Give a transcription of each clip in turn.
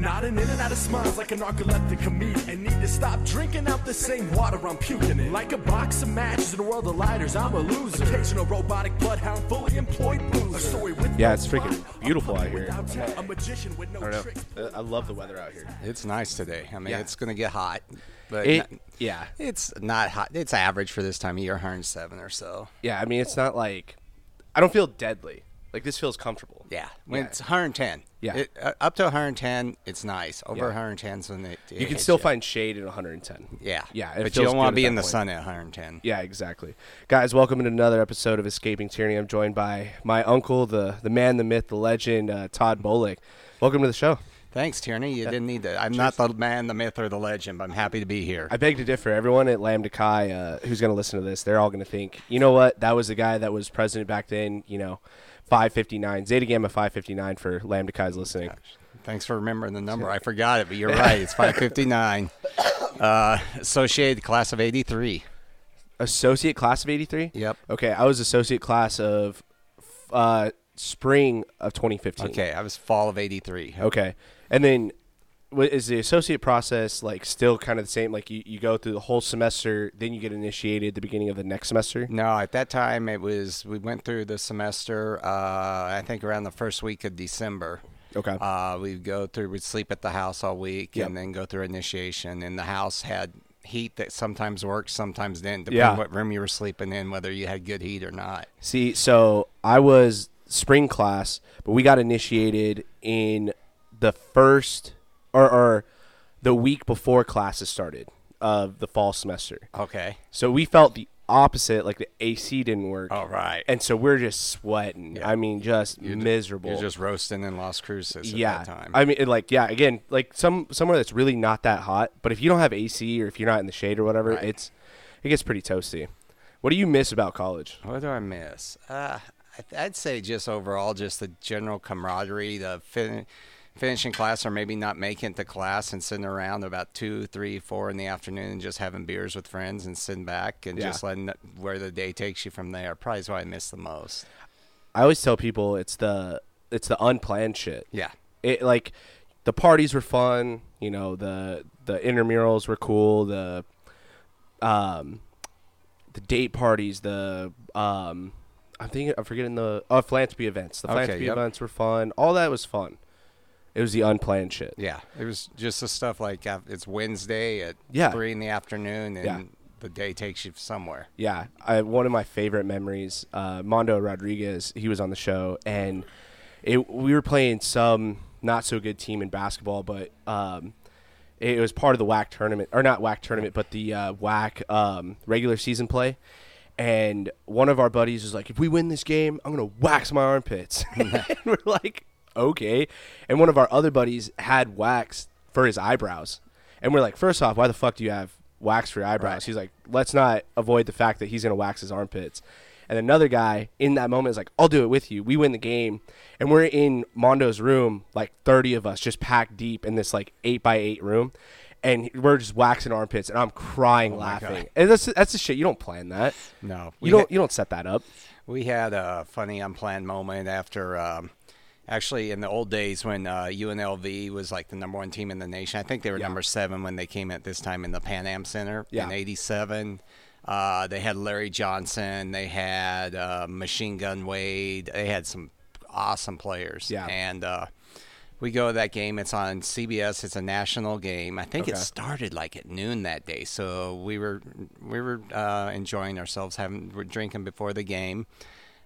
nodding in and out of smiles like a narcoleptic comedian. And need to stop drinking out the same water I'm puking in. Like a box of matches in a world of lighters, I'm a loser. Occasional robotic bloodhound, fully employed boozer. A story with Yeah, it's freaking beautiful out here. A magician with no I don't tricks. know. Uh, I love the weather out here. It's nice today. I mean, Yeah. it's going to get hot, but It, not- yeah, it's not hot. It's average for this time of year, 107 or so. yeah. I mean, it's not like I don't feel deadly. Like this feels comfortable. Yeah, when Yeah. it's 110. Yeah. It, uh, up to 110, it's nice. Over Yeah. 110 when it, it You can still you. find shade at 110. Yeah, yeah. it but you don't want to be in the point. sun at 110. Yeah, exactly. Guys, welcome to another episode of Escaping Tyranny. I'm joined by my uncle, the the man, the myth, the legend, uh, Todd Bolick. Welcome to the show. Thanks, Tierney. You didn't need to. I'm not the man, the myth, or the legend, but I'm happy to be here. I beg to differ. Everyone at Lambda Chi uh, who's going to listen to this, they're all going to think, you know what? That was the guy that was president back then. You know, 559 Zeta Gamma 559 for Lambda Chi's listening. Thanks for remembering the number. I forgot it, but you're right. It's 559. Uh, associated class of 83. Associate class of 83. Yep. Okay, I was associate class of uh, spring of 2015. Okay, I was fall of 83. Okay. And then is the associate process like still kind of the same? Like you, you go through the whole semester, then you get initiated at the beginning of the next semester? No, at that time it was we went through the semester. Uh, I think around the first week of December. Okay. Uh, we'd go through. We'd sleep at the house all week, Yep. and then go through initiation. And the house had heat that sometimes worked, sometimes didn't, depending Yeah. on what room you were sleeping in, whether you had good heat or not. See, so I was spring class, but we got initiated in the first or, or the week before classes started of the fall semester. Okay. So we felt the opposite, like the AC didn't work. All right. And so we're just sweating. Yeah. I mean, just miserable. You're just roasting in Las Cruces at yeah. that time. I mean, it, like, yeah, again, like some somewhere that's really not that hot, but if you don't have AC or if you're not in the shade or whatever, Right. it's it gets pretty toasty. What do you miss about college? What do I miss? Uh, I- I'd say just overall, just the general camaraderie, the fin- finishing class, or maybe not making it to class and sitting around about two, three, four in the afternoon and just having beers with friends and sitting back and Yeah. just letting where the day takes you from there. Probably is what I miss the most. I always tell people it's the it's the unplanned shit. Yeah. It like the parties were fun, you know, the the intramurals were cool, the um the date parties, the um I'm thinking I'm forgetting the uh, philanthropy events. The Okay, philanthropy yep. events were fun. All that was fun. It was the unplanned shit. Yeah. It was just the stuff like uh, it's Wednesday at Yeah. three in the afternoon and Yeah. the day takes you somewhere. Yeah, I, one of my favorite memories. Uh, Mondo Rodriguez, he was on the show, and it, we were playing some not so good team in basketball, but um, it was part of the WAC tournament, or not WAC tournament, but the uh, WAC um, regular season play. And one of our buddies was like, "If we win this game, I'm gonna wax my armpits." and we're like, "Okay." And one of our other buddies had wax for his eyebrows, and we're like, first off, why the fuck do you have wax for your eyebrows?" Right. He's like, "Let's not avoid the fact that he's gonna wax his armpits." And another guy in that moment is like, "I'll do it with you." We win the game, and we're in Mondo's room, like thirty of us, just packed deep in this like eight by eight room, and we're just waxing armpits, and I'm crying laughing. And that's that's the shit. You don't plan that. No. You don't you don't set that up. We had a funny unplanned moment after, um, actually, in the old days when uh, UNLV was like the number one team in the nation. I think they were Yeah. number seven when they came at this time in the Pan Am Center Yeah. in '87. Uh, they had Larry Johnson. They had uh, Machine Gun Wade. They had some awesome players. Yeah. And uh, we go to that game. It's on CBS. It's a national game. I think it started like at noon that day. So we were we were uh, enjoying ourselves, having we're drinking before the game.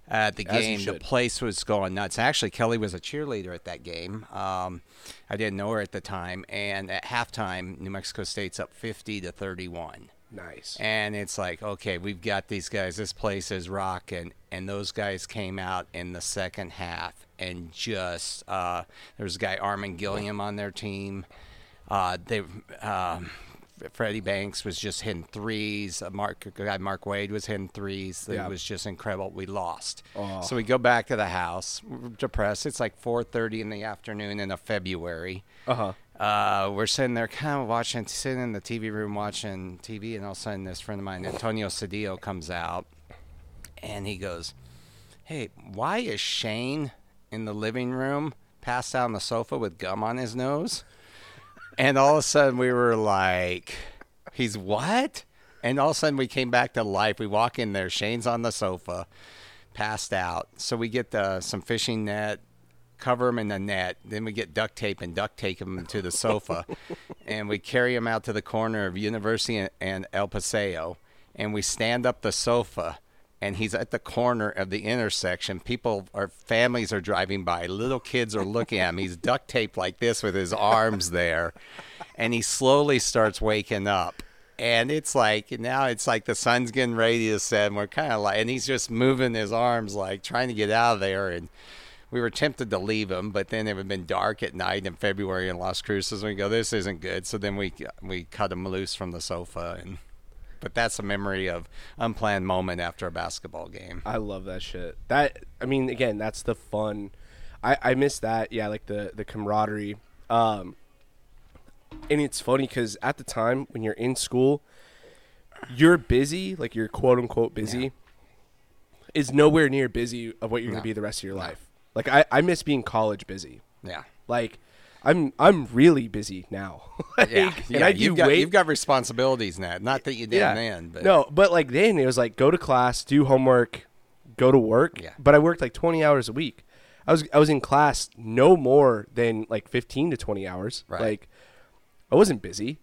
At the As game, the place was going nuts. Actually, Kelly was a cheerleader at that game. Um, I didn't know her at the time, and at halftime, New Mexico State's up fifty to thirty-one. Nice. And it's like, okay, we've got these guys. This place is rocking. And those guys came out in the second half and just uh, there's a guy Armon Gilliam on their team. Uh, they um, Freddie Banks was just hitting threes. Uh, Mark guy Mark Wade was hitting threes. It Yeah. was just incredible. We lost. Oh. So we go back to the house. We're depressed. It's like 4:30 in the afternoon in a February Uh huh. uh, we're sitting there kind of watching, sitting in the TV room watching TV, and all of a sudden, this friend of mine, Antonio Cedillo, comes out, and he goes, "Hey, why is Shane in the living room passed out on the sofa with gum on his nose?" And all of a sudden we were like, "He's what?" And all of a sudden we came back to life. We walk in there. Shane's on the sofa, passed out. So we get the, some fishing net, cover him in the net. Then we get duct tape and duct tape him to the sofa, and we carry him out to the corner of University and, and El Paseo, and we stand up the sofa. And he's at the corner of the intersection. People or families are driving by. Little kids are looking at him. He's duct taped like this with his arms there, and he slowly starts waking up and it's like now it's like the sun's getting ready to set and we're kind of like and he's just moving his arms like trying to get out of there and we were tempted to leave him but then it had been dark at night in february in las cruces and we go this isn't good so then we we cut him loose from the sofa and but that's a memory of unplanned moment after a basketball game I love that shit. That I mean, again, that's the fun. I I miss that. Yeah, like the the camaraderie. Um, and it's funny because at the time when you're in school, you're busy, like you're quote unquote busy, is nowhere near busy of what you're No. gonna be the rest of your life. Like I I miss being college busy. yeah Like I'm I'm really busy now. Like, yeah, and yeah I do you've, got, you've got responsibilities now not that you did then but no, but like then it was like go to class, do homework, go to work. Yeah. But I worked like 20 hours a week. I was I was in class no more than like 15 to 20 hours. Right. Like I wasn't busy.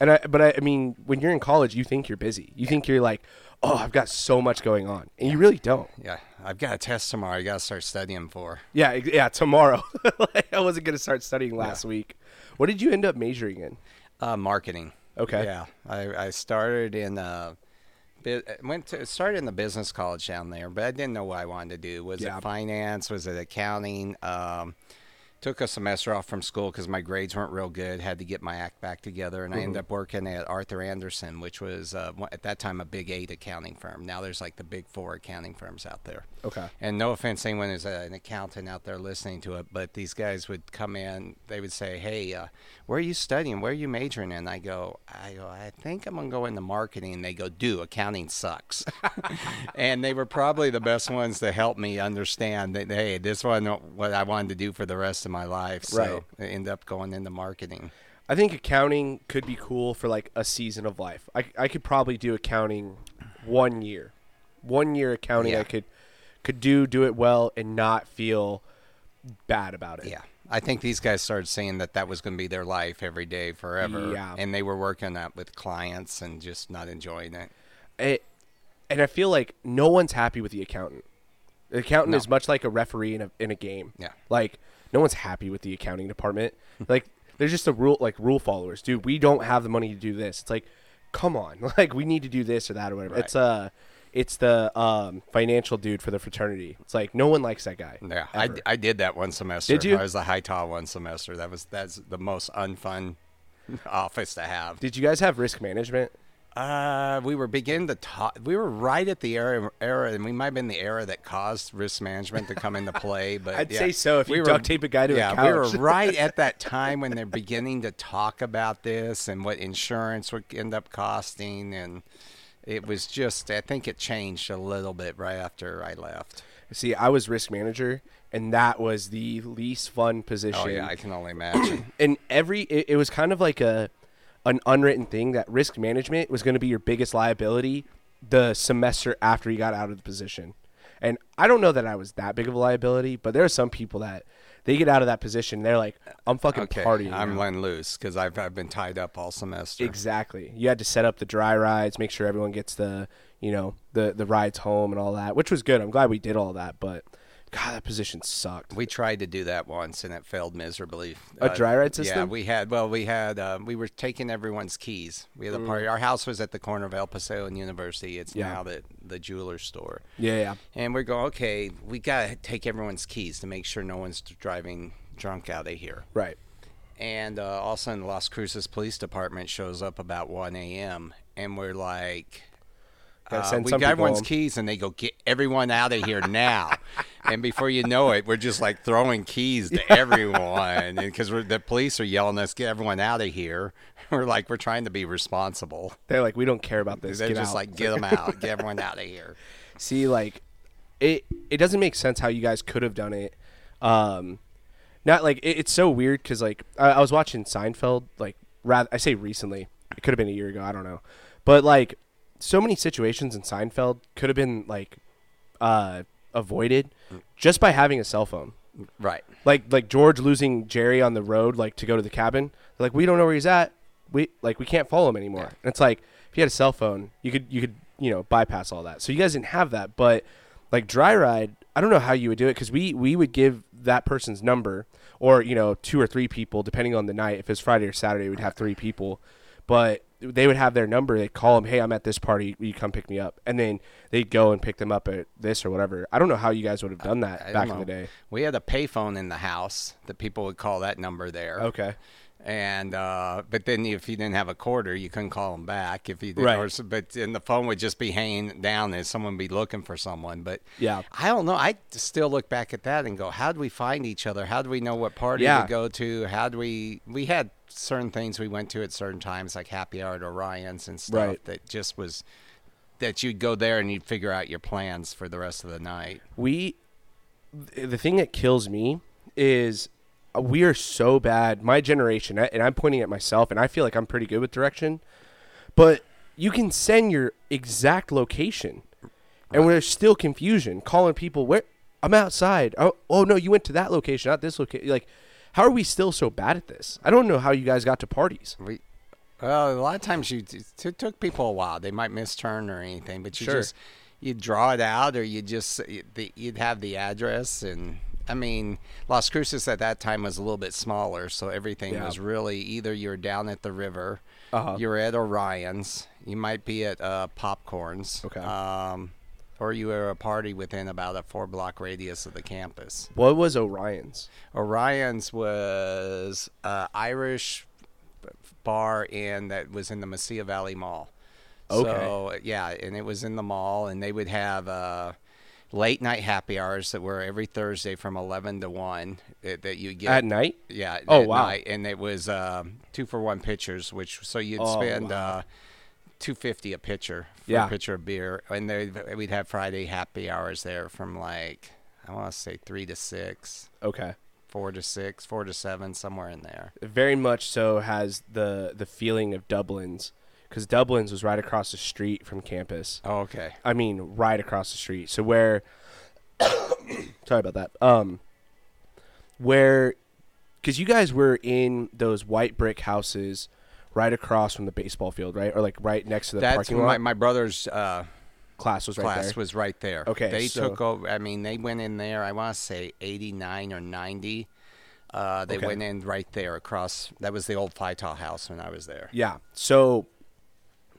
And I but I, I mean when you're in college you think you're busy. You think you're like, "Oh, I've got so much going on." And you really don't. yeah i've got a test tomorrow i gotta start studying for Yeah, yeah, tomorrow. like, I wasn't going to start studying last week. What did you end up majoring in? Uh, marketing. Okay. Yeah, I, I started in uh, went to started in the business college down there, but I didn't know what I wanted to do. Was Yeah. it finance? Was it accounting? Um, took a semester off from school because my grades weren't real good. Had to get my act back together, and I Mm-hmm. ended up working at Arthur Andersen, which was uh, at that time a big eight accounting firm. Now there's like the big four accounting firms out there. Okay. And no offense, anyone who's uh, an accountant out there listening to it, but these guys would come in. They would say, "Hey, uh, where are you studying? Where are you majoring in?" I go, "I go, I think I'm gonna go into marketing." And they go, "Do accounting sucks," and they were probably the best ones to help me understand that. Hey, this wasn't what I wanted to do for the rest of my life. So Right. I ended up going into marketing. I think accounting could be cool for like a season of life. I, I could probably do accounting one year, one year accounting. Yeah. I could could do do it well and not feel bad about it. Yeah. I think these guys started saying that that was going to be their life every day forever. Yeah. And they were working that with clients and just not enjoying it. It, and I feel like no one's happy with the accountant. The accountant No. is much like a referee in a in a game. Yeah. Like no one's happy with the accounting department. like they're just a rule like rule followers, dude. We don't have the money to do this. It's like, come on, like we need to do this or that or whatever. Right. It's uh it's the um, financial dude for the fraternity. It's like no one likes that guy. Yeah, I. I did that one semester. Did you? I was the High Tau one semester. That was that's the most unfun office to have. Did you guys have risk management? Uh, we were beginning to talk. We were right at the era, era, and we might have been the era that caused risk management to come into play. But I'd yeah, say so if we you were- duct tape a guy to a yeah, we were right at that time when they're beginning to talk about this and what insurance would end up costing, and it was just. I think it changed a little bit right after I left. See, I was risk manager, and that was the least fun position. Oh yeah, I can only imagine. and every it, it was kind of like a an unwritten thing that risk management was going to be your biggest liability the semester after you got out of the position. And I don't know that I was that big of a liability, but there are some people that they get out of that position, they're like, "I'm fucking Okay, partying." I'm now." letting loose because I've I've been tied up all semester. Exactly. You had to set up the dry rides, make sure everyone gets the, you know, the the rides home and all that, which was good. I'm glad we did all that, but God, that position sucked. We tried to do that once and it failed miserably. A dry ride system? Yeah, we had. Well, we had. Uh, we were taking everyone's keys. We had a party. Our house was at the corner of El Paseo and University. It's Mm. Yeah. now the the jeweler store. Yeah, yeah. And we're going. Okay, we gotta take everyone's keys to make sure no one's driving drunk out of here. Right. And uh, all of a sudden, the Las Cruces Police Department shows up about 1 a.m. and we're like, uh, we got everyone's home. keys, and they go get everyone out of here now. and before you know it, we're just like throwing keys to everyone, because the police are yelling us, "Get everyone out of here!" We're like, we're trying to be responsible. They're like, we don't care about this. They're Get just out." like, "Get them out! Get everyone out of here!" See, like, it it doesn't make sense how you guys could have done it. Um, Not like it, it's so weird because like I, I was watching Seinfeld. Like, rather I say recently, it could have been a year ago. I don't know, but like so many situations in Seinfeld could have been like uh, avoided just by having a cell phone. Right. Like like George losing Jerry on the road, like to go to the cabin. Like we don't know where he's at. We like we can't follow him anymore. And it's like if you had a cell phone, you could you could you know bypass all that. So you guys didn't have that, but like dry ride, I don't know how you would do it because we we would give that person's number or you know two or three people depending on the night. If it's Friday or Saturday, we'd have three people, but they would have their number. They'd call them, hey, I'm at this party. Will you come pick me up? And then they'd go and pick them up at this or whatever. I don't know how you guys would have done that I back in the day. We had a payphone in the house that people would call that number there. Okay. And uh, but then if you didn't have a quarter, you couldn't call them back. If you did, Right. or, but then the phone would just be hanging down, and someone would be looking for someone. But Yeah. I don't know. I still look back at that and go, how do we find each other? How do we know what party Yeah. to go to? How do we? We had certain things we went to at certain times, like happy hour at Orion's and stuff. Right. That just was that you'd go there and you'd figure out your plans for the rest of the night. we the thing that kills me is we are so bad. My generation and i'm pointing at myself and i feel like i'm pretty good with direction but you can send your exact location and there's still confusion. Calling people where i'm outside. Oh, oh no you went to that location not this location like how are we still so bad at this? I don't know how you guys got to parties. We, well, a lot of times you it took people a while. They might miss turn or anything, but you Sure. just you draw it out, or you just you'd have the address, and I mean Las Cruces at that time was a little bit smaller, so everything Yeah. was really either you're down at the river, Uh-huh. you're at Orion's, you might be at uh, Popcorns, Okay. um, or you were a party within about a four block radius of the campus. what was orion's Orion's was uh, Irish bar in that was in the Mesilla Valley Mall. Okay. So yeah, and it was in the mall, and they would have uh, late night happy hours that were every Thursday from eleven to one. That, that you get at night Yeah. Oh, at wow. night. And it was um two for one pitchers, which so you'd Oh, spend wow. uh, two fifty a pitcher for Yeah. a pitcher of beer, and they we'd have Friday happy hours there from like I want to say three to six okay four to six, four to seven, somewhere in there. very much so has the the feeling of Dublin's because Dublin's was right across the street from campus. Oh, okay. I mean, right across the street. So where, sorry about that. Um, where, because you guys were in those white brick houses, right across from the baseball field, right, or like right next to the That's parking my, lot. my brother's uh, class was right class there. was right there. Okay, They so- took over. I mean, they went in there. I want to say '89 or '90. Uh, they Okay. went in right there across. That was the old Fytall house when I was there. Yeah. So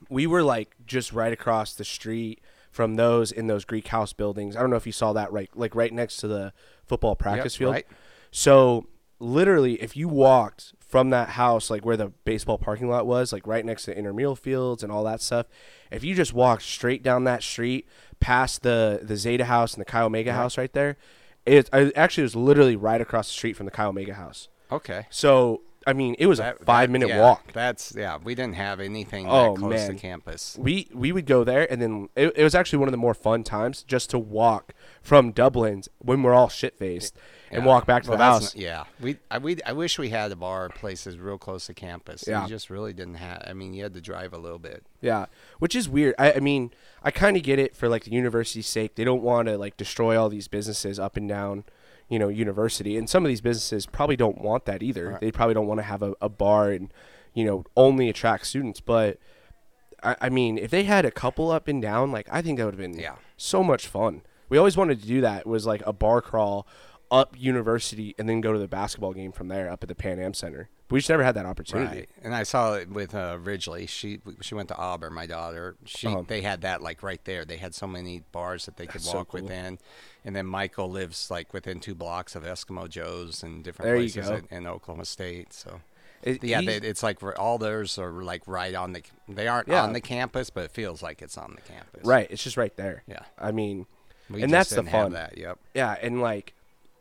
we were like just right across the street from those in those Greek house buildings. I don't know if you saw that right like right next to the football practice field. right. So literally if you walked from that house like where the baseball parking lot was, like right next to the intramural fields and all that stuff, if you just walked straight down that street past the the Zeta house and the Chi Omega house right there, it I, actually was literally right across the street from the Chi Omega house. Okay. So I mean, it was That- a five that- minute yeah, walk. That's yeah. We didn't have anything Oh, that close to campus. we we would go there and then it, it was actually one of the more fun times just to walk from Dublin's when we're all shit faced and walk back to Well, the house. not- yeah, we I, we I wish we had a bar places real close to campus. Yeah. You just really didn't have. I mean, you had to drive a little bit. Yeah, which is weird. I, I mean, I kind of get it for like the university's sake. They don't want to like destroy all these businesses up and down, you know, university. And some of these businesses probably don't want that either. Right. They probably don't want to have a, a bar and you know only attract students. But I, I mean, if they had a couple up and down, like I think that would have been Yeah. so much fun. We always wanted to do that. Was like a bar crawl up university and then go to the basketball game from there up at the Pan Am Center. But we just never had that opportunity. Right. And I saw it with uh, Ridgely. She she went to Auburn. My daughter. She Uh-huh. they had that like right there. They had so many bars that they could That's so walk cool. within. And then Michael lives like within two blocks of Eskimo Joe's and different There places in, in Oklahoma State. So. It- Yeah, they, it's like all theirs are like right on the. They aren't Yeah. on the campus, but it feels like it's on the campus. right. It's just right there. Yeah. I mean, We and just that's the fun. That. Yep. Yeah, and like,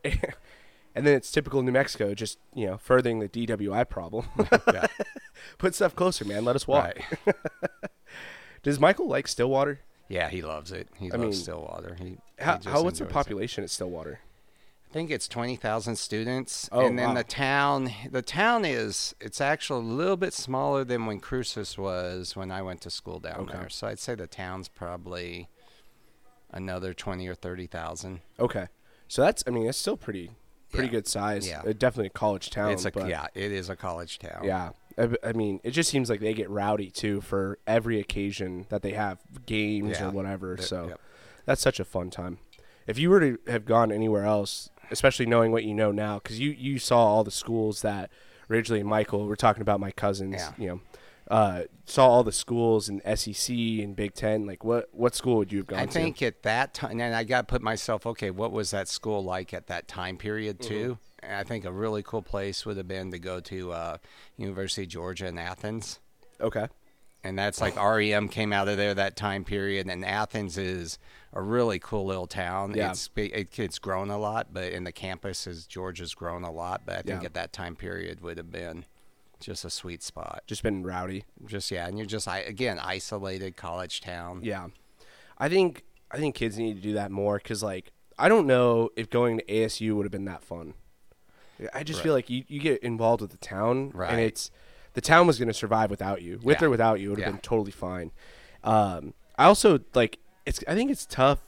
and then it's typical New Mexico, just you know, furthering the DWI problem. Yeah. Put stuff closer, man. Let us walk. Right. Does Michael like Stillwater? Yeah, he loves it. He I loves mean, Stillwater. He, he How, just how what's the enjoys it. population at Stillwater? I think it's twenty thousand students, Oh, and then wow. the town. The town is it's actually a little bit smaller than when Cruces was when I went to school down Okay. there. So I'd say the town's probably another twenty or thirty thousand. Okay, so that's I mean it's still pretty pretty Yeah. good size. Yeah. Uh, definitely a college town. It's a but yeah, it is a college town. Yeah. I mean, it just seems like they get rowdy too for every occasion that they have games Yeah. or whatever. They're- So yep. that's such a fun time. If you were to have gone anywhere else, especially knowing what you know now, because you, you saw all the schools that Ridgely and Michael, we're talking about my cousins, Yeah. you know, uh, saw all the schools in SEC and Big Ten. Like, what, what school would you have gone I to? I think at that time, and I got to put myself, okay, what was that school like at that time period Mm-hmm. too? And I think a really cool place would have been to go to uh, University of Georgia in Athens. Okay. and that's like REM came out of there that time period. And Athens is a really cool little town. Yeah. It's it, it's grown a lot, but in the campus is Georgia's grown a lot. But I think Yeah. at that time period would have been just a sweet spot. Just been rowdy. Just yeah, and you're just I again isolated college town. Yeah, I think I think kids need to do that more because like I don't know if going to ASU would have been that fun. I just feel like you, you get involved with the town, Right. and it's the town was going to survive without you. With Yeah. or without you, it would have Yeah. been totally fine. Um, I also like it's. I think it's tough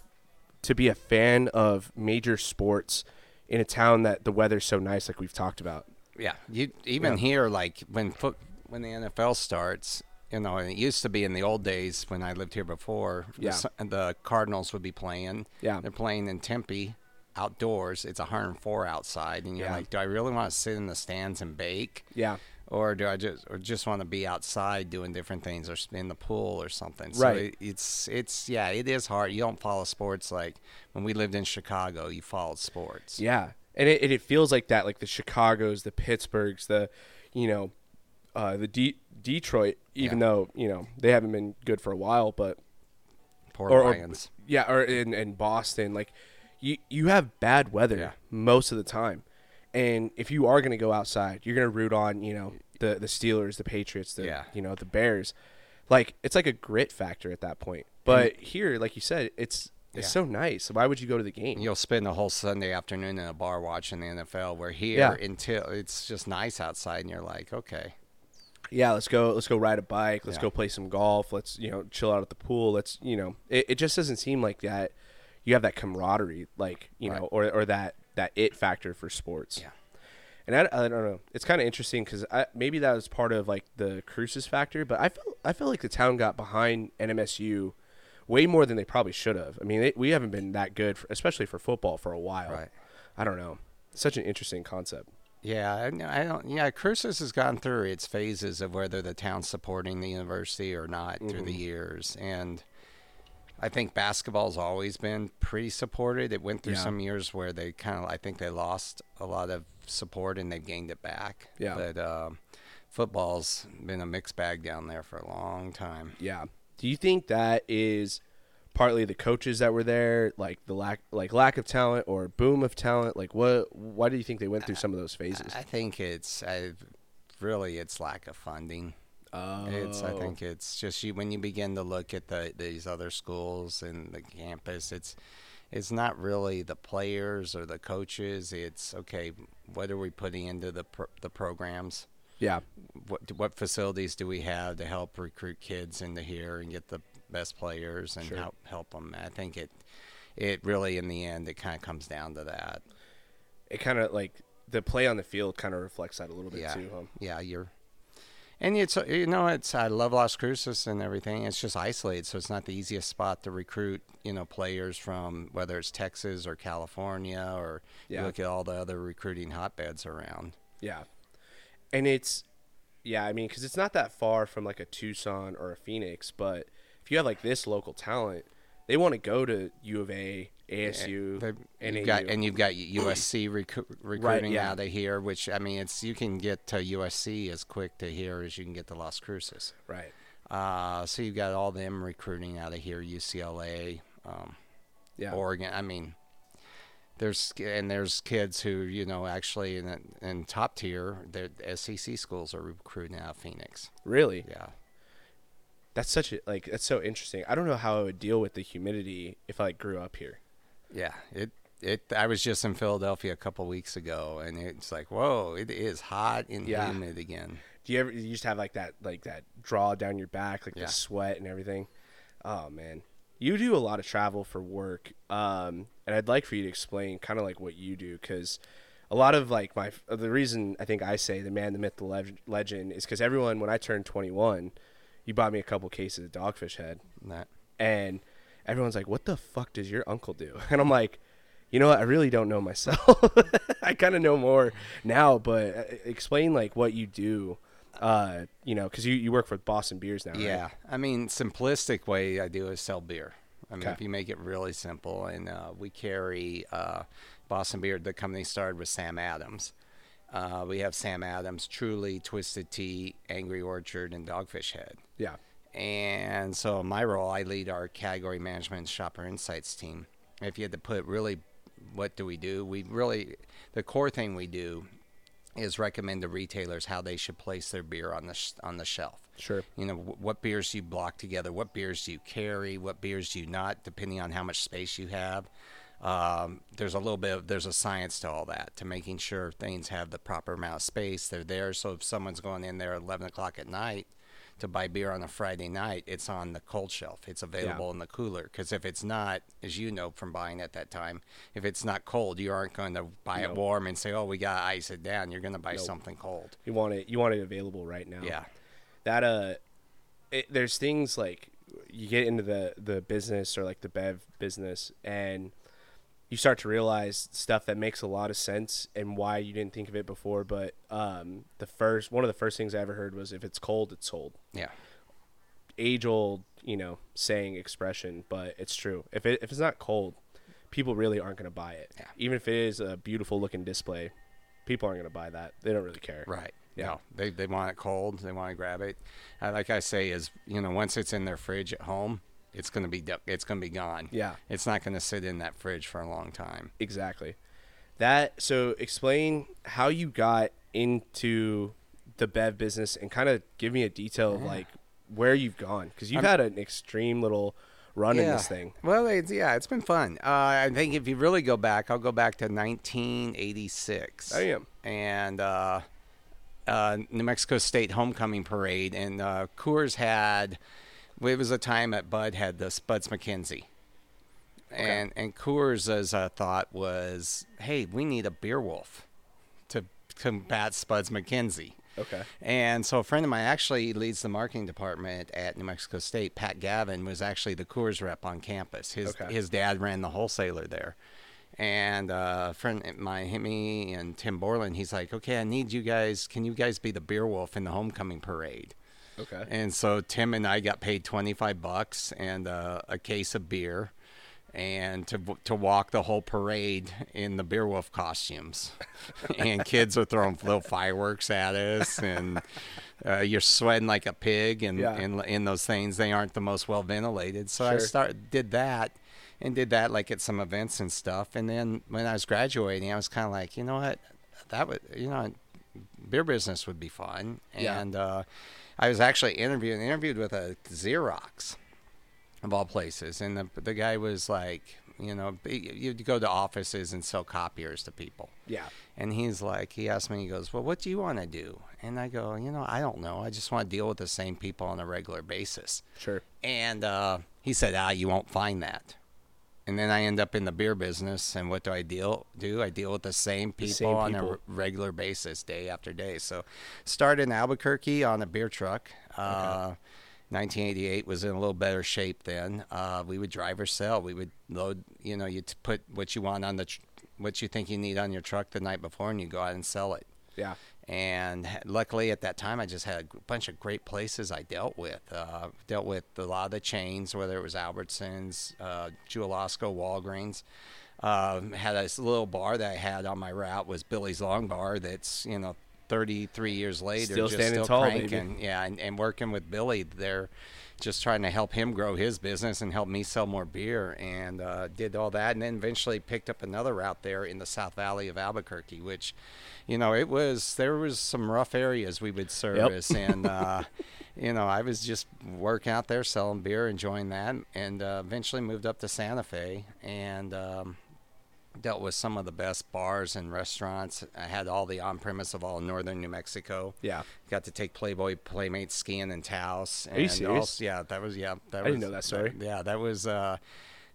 to be a fan of major sports in a town that the weather's so nice, like we've talked about. Yeah, you even Yeah. here like when foot when the NFL starts, you know, and it used to be in the old days when I lived here before. Yeah. the, the Cardinals would be playing. Yeah. they're playing in Tempe, outdoors. It's 104 outside, and you're Yeah. like, do I really want to sit in the stands and bake, Yeah, or do I just or just want to be outside doing different things, or in the pool or something? So Right. it, it's it's yeah, it is hard. You don't follow sports like when we lived in Chicago. You followed sports. Yeah, and it, it feels like that, like the Chicago's, the Pittsburghs, the, you know, uh, the D- Detroit. Even Yeah. though you know they haven't been good for a while, but Poor or, or Lions. yeah, or in, in Boston, like you you have bad weather Yeah. most of the time, and if you are going to go outside, you're going to root on you know the the Steelers, the Patriots, the Yeah. you know the Bears. Like it's like a grit factor at that point. But here, like you said, it's it's Yeah. so nice. Why would you go to the game? You'll spend a whole Sunday afternoon in a bar watching the NFL. We're here, Yeah. until it's just nice outside, and you're like, okay, yeah, let's go. Let's go ride a bike. Let's Yeah. go play some golf. Let's you know chill out at the pool. Let's you know it, it just doesn't seem like that. You have that camaraderie, like you know, or or that that it factor for sports. Yeah. And I, I don't know. It's kind of interesting because maybe that was part of like the Cruces factor, but I feel I feel like the town got behind NMSU way more than they probably should have. I mean, it, we haven't been that good, for, especially for football, for a while. Right. I don't know. Such an interesting concept. yeah, I, I don't. Yeah, Cruces has gone through its phases of whether the town's supporting the university or not through the years, and I think basketball's always been pretty supported. It went through Yeah. some years where they kind of, I think they lost a lot of support and they've gained it back. Yeah. but. um Football's been a mixed bag down there for a long time. Yeah. Do you think that is partly the coaches that were there, like the lack, like lack of talent or boom of talent? Like what? Why do you think they went through some of those phases? I think it's I, really it's lack of funding. Oh, It's I think oh. it's just you when you begin to look at the these other schools and the campus. It's it's not really the players or the coaches. It's okay. What are we putting into the pro, the programs? Yeah, What what facilities do we have to help recruit kids into here and get the best players and Sure. help help them? I think it it really in the end it kind of comes down to that. it kind of like the play on the field kind of reflects that a little bit yeah, too. Huh? yeah, you're. And it's you know it's I love Las Cruces and everything. It's just isolated, so it's not the easiest spot to recruit. You know, players from whether it's Texas or California or Yeah. you look at all the other recruiting hotbeds around. Yeah, and it's yeah. I mean, because it's not that far from like a Tucson or a Phoenix, but if you have like this local talent, they want to go to U of A, ASU, They- and you've got, and you've got USC recru- recruiting yeah. out of here, which I mean, it's you can get to USC as quick to here as you can get to Las Cruces. right. Uh, so you've got all them recruiting out of here, UCLA, um, Yeah, Oregon. I mean, there's and there's kids who you know actually in in top tier, the SEC schools are recruiting out of Phoenix. really. Yeah, That's such a like that's so interesting. I don't know how I would deal with the humidity if I like, grew up here. yeah. It it. I was just in Philadelphia a couple weeks ago, and it's like, whoa, it is hot and Yeah. humid again. Do you ever you just have like that like that draw down your back, like Yeah. the sweat and everything? Oh man. You do a lot of travel for work. Um and I'd like for you to explain kind of like what you do cuz a lot of like my the reason I think I say the man the myth the leg- legend is cuz everyone when I turned 21, you bought me a couple cases of Dogfish Head That and everyone's like, "What the fuck does your uncle do?" And I'm like, "You know what? I really don't know myself. I kind of know more now, but uh, explain like what you do. Uh, you know, because you, you work for Boston Beers now, right? Yeah, I mean, simplistic way I do is sell beer. I mean, Okay. if you make it really simple, and uh, we carry uh, Boston Beer. The company started with Sam Adams. Uh, we have Sam Adams, Truly, Twisted Tea, Angry Orchard, and Dogfish Head. yeah, And so my role, I lead our category management shopper insights team. If you had to put really, what do we do? We really, the core thing we do is recommend to retailers how they should place their beer on the sh- on the shelf. Sure. You know, wh- what beers do you block together? What beers do you carry? What beers do you not, depending on how much space you have? Um, there's a little bit of there's a science to all that to making sure things have the proper amount of space. They're there, so if someone's going in there at 11 o'clock at night to buy beer on a Friday night, it's on the cold shelf. It's available in the cooler. Because if it's not, as you know from buying at that time, if it's not cold, you aren't going to buy it warm and say, "Oh, we got to ice it down." You're going to buy Nope. something cold. you want it you want it available right now. Yeah. that uh, it, there's things like you get into the the business or like the bev business and you start to realize stuff that makes a lot of sense and why you didn't think of it before. But um, the first one of the first things I ever heard was if it's cold, it's sold. Yeah. Age old, you know, saying expression, but it's true. If it if it's not cold, people really aren't going to buy it. Yeah. Even if it is a beautiful looking display, people aren't going to buy that. They don't really care. Right. Yeah. No, they they want it cold. They want to grab it. Uh, like I say, is you know once it's in their fridge at home, it's gonna be it's gonna be gone. Yeah. It's not gonna sit in that fridge for a long time. Exactly. That so explain how you got into the bev business and kind of give me a detail of like where you've gone because you've had an extreme little run in this thing. Well, it's, yeah, it's been fun. Uh, I think if you really go back, I'll go back to 1986. I am. And uh, uh, New Mexico State homecoming parade, and uh, Coors had. It was a time that Bud had the Spuds MacKenzie. And and Coors' as a thought was, hey, we need a beer wolf to combat Spuds MacKenzie. Okay. And so a friend of mine actually leads the marketing department at New Mexico State. Pat Gavin was actually the Coors rep on campus. His Okay. his dad ran the wholesaler there. And uh, a friend of mine, me and Tim Borland, he's like, okay, I need you guys. Can you guys be the beer wolf in the homecoming parade? Okay. And so Tim and I got paid 25 bucks and uh, a case of beer and to to walk the whole parade in the beer wolf costumes. and kids are throwing little fireworks at us and uh, you're sweating like a pig and Yeah. in, in those things they aren't the most well ventilated. So I Sure. start did that and did that like at some events and stuff and then when I was graduating I was kind of like, you know what? That would, you know, beer business would be fun. Yeah. And uh, I was actually interviewed interviewed with a Xerox of all places, and the the guy was like, you know, you'd go to offices and sell copiers to people. Yeah. And he's like, he asked me, he goes, well, what do you want to do? And I go, you know, I don't know. I just want to deal with the same people on a regular basis. Sure. And uh, he said, ah, you won't find that. And then I end up in the beer business, and what do I deal do? I deal with the same people same on a people. regular basis, day after day. So, started in Albuquerque on a beer truck. Uh, 1988 was in a little better shape then. Uh, we would drive or sell. We would load, you know, you put what you want on the, tr- what you think you need on your truck the night before, and you go out and sell it Yeah. And luckily at that time I just had a bunch of great places I dealt with. Uh, dealt with a lot of the chains, whether it was Albertsons, uh, Jewel Osco, Walgreens. Um, had this little bar that I had on my route was Billy's Long Bar. That's you know 33 years later, Still just standing still tall, baby. Yeah, and, and working with Billy there, just trying to help him grow his business and help me sell more beer, and uh, did all that, and then eventually picked up another route there in the South Valley of Albuquerque, which, you know, it was there was some rough areas we would service, and uh, you know, I was just working out there selling beer, enjoying that, and uh, eventually moved up to Santa Fe, and um, dealt with some of the best bars and restaurants. I had all the on-premise of all northern New Mexico. Yeah. Got to take Playboy Playmates skiing in Taos. Are you and serious? also- yeah, that was yeah. That I didn't was- know that story. yeah, that was uh,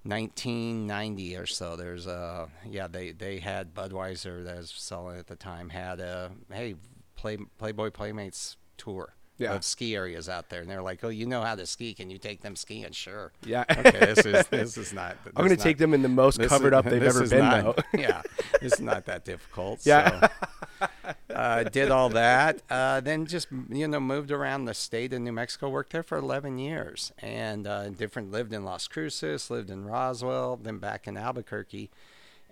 1990 or so. There's uh, yeah, they they had Budweiser that was selling at the time had a hey play Playboy Playmates tour. Yeah. Of ski areas out there, and they're like, "Oh, you know how to ski? Can you take them skiing?" Sure. Yeah. Okay. This is this is not. I'm going to take them in the most covered is- up they've ever been, not- though. yeah, it's not that difficult. Yeah. So, uh, did all that. Uh, then just you know moved around the state of New Mexico. Worked there for 11 years, and uh, different. Lived in Las Cruces, lived in Roswell, then back in Albuquerque.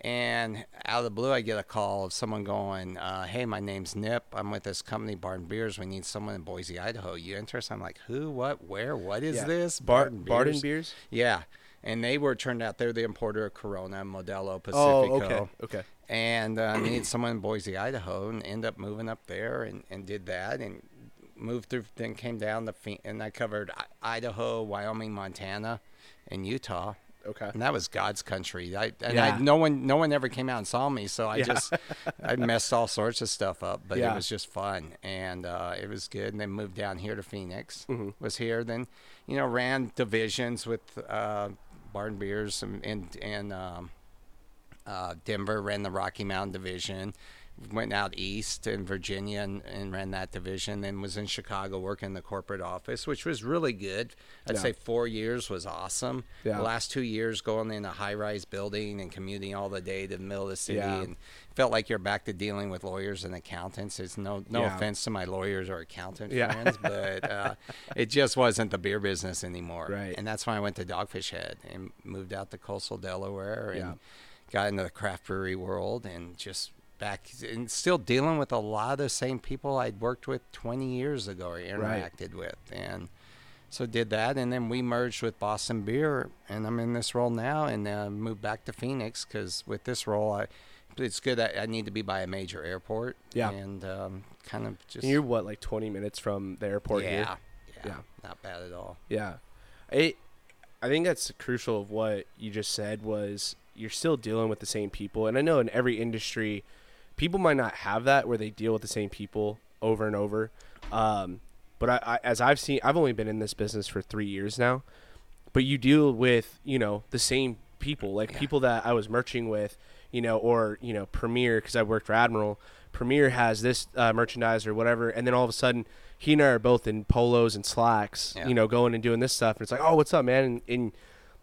And out of the blue, I get a call of someone going, uh, "Hey, my name's Nip. I'm with this company, Barton Beers. We need someone in Boise, Idaho. You interested?" I'm like, "Who? What? Where? What is Yeah. this?" Bar- Barton Beers? Yeah, and they were turned out they're the importer of Corona, Modelo, Pacifico. Oh, okay. Okay. And uh, needed someone in Boise, Idaho, and end up moving up there and, and did that and moved through. Then came down the and I covered I- Idaho, Wyoming, Montana, and Utah. Okay. And that was God's country. I, and Yeah. I, no one, no one ever came out and saw me, so I Yeah. just, I messed all sorts of stuff up. But Yeah. it was just fun, and uh, it was good. And then moved down here to Phoenix. Mm-hmm. Was here then, you know, ran divisions with uh, Barton Beers and and, and um, uh, Denver ran the Rocky Mountain division. Went out east in Virginia and, and ran that division. Then was in Chicago working the corporate office, which was really good. I'd Yeah. say four years was awesome. Yeah. The last two years going in a high-rise building and commuting all the day to the middle of the city, Yeah. and felt like you're back to dealing with lawyers and accountants. It's no no offense to my lawyers or accountant friends, but uh, it just wasn't the beer business anymore. Right. And that's why I went to Dogfish Head and moved out to coastal Delaware and got into the craft brewery world and just back and still dealing with a lot of the same people I'd worked with 20 years ago or interacted with. And so did that. And then we merged with Boston Beer and I'm in this role now and uh, moved back to Phoenix because with this role, I, it's good that I need to be by a major airport. Yeah. And um, kind of just. And you're what, like 20 minutes from the airport yeah, here? yeah. Yeah. Not bad at all. Yeah. It, I think that's crucial of what you just said was you're still dealing with the same people. And I know in every industry, people might not have that where they deal with the same people over and over. Um, but I, I, as I've seen, I've only been in this business for three years now, but you deal with, you know, the same people, like Yeah. people that I was merching with, you know, or, you know, Premier, because I worked for Admiral. Premier has this uh, merchandise or whatever. And then all of a sudden, he and I are both in polos and slacks, Yeah. you know, going and doing this stuff. And it's like, oh, what's up, man? And, and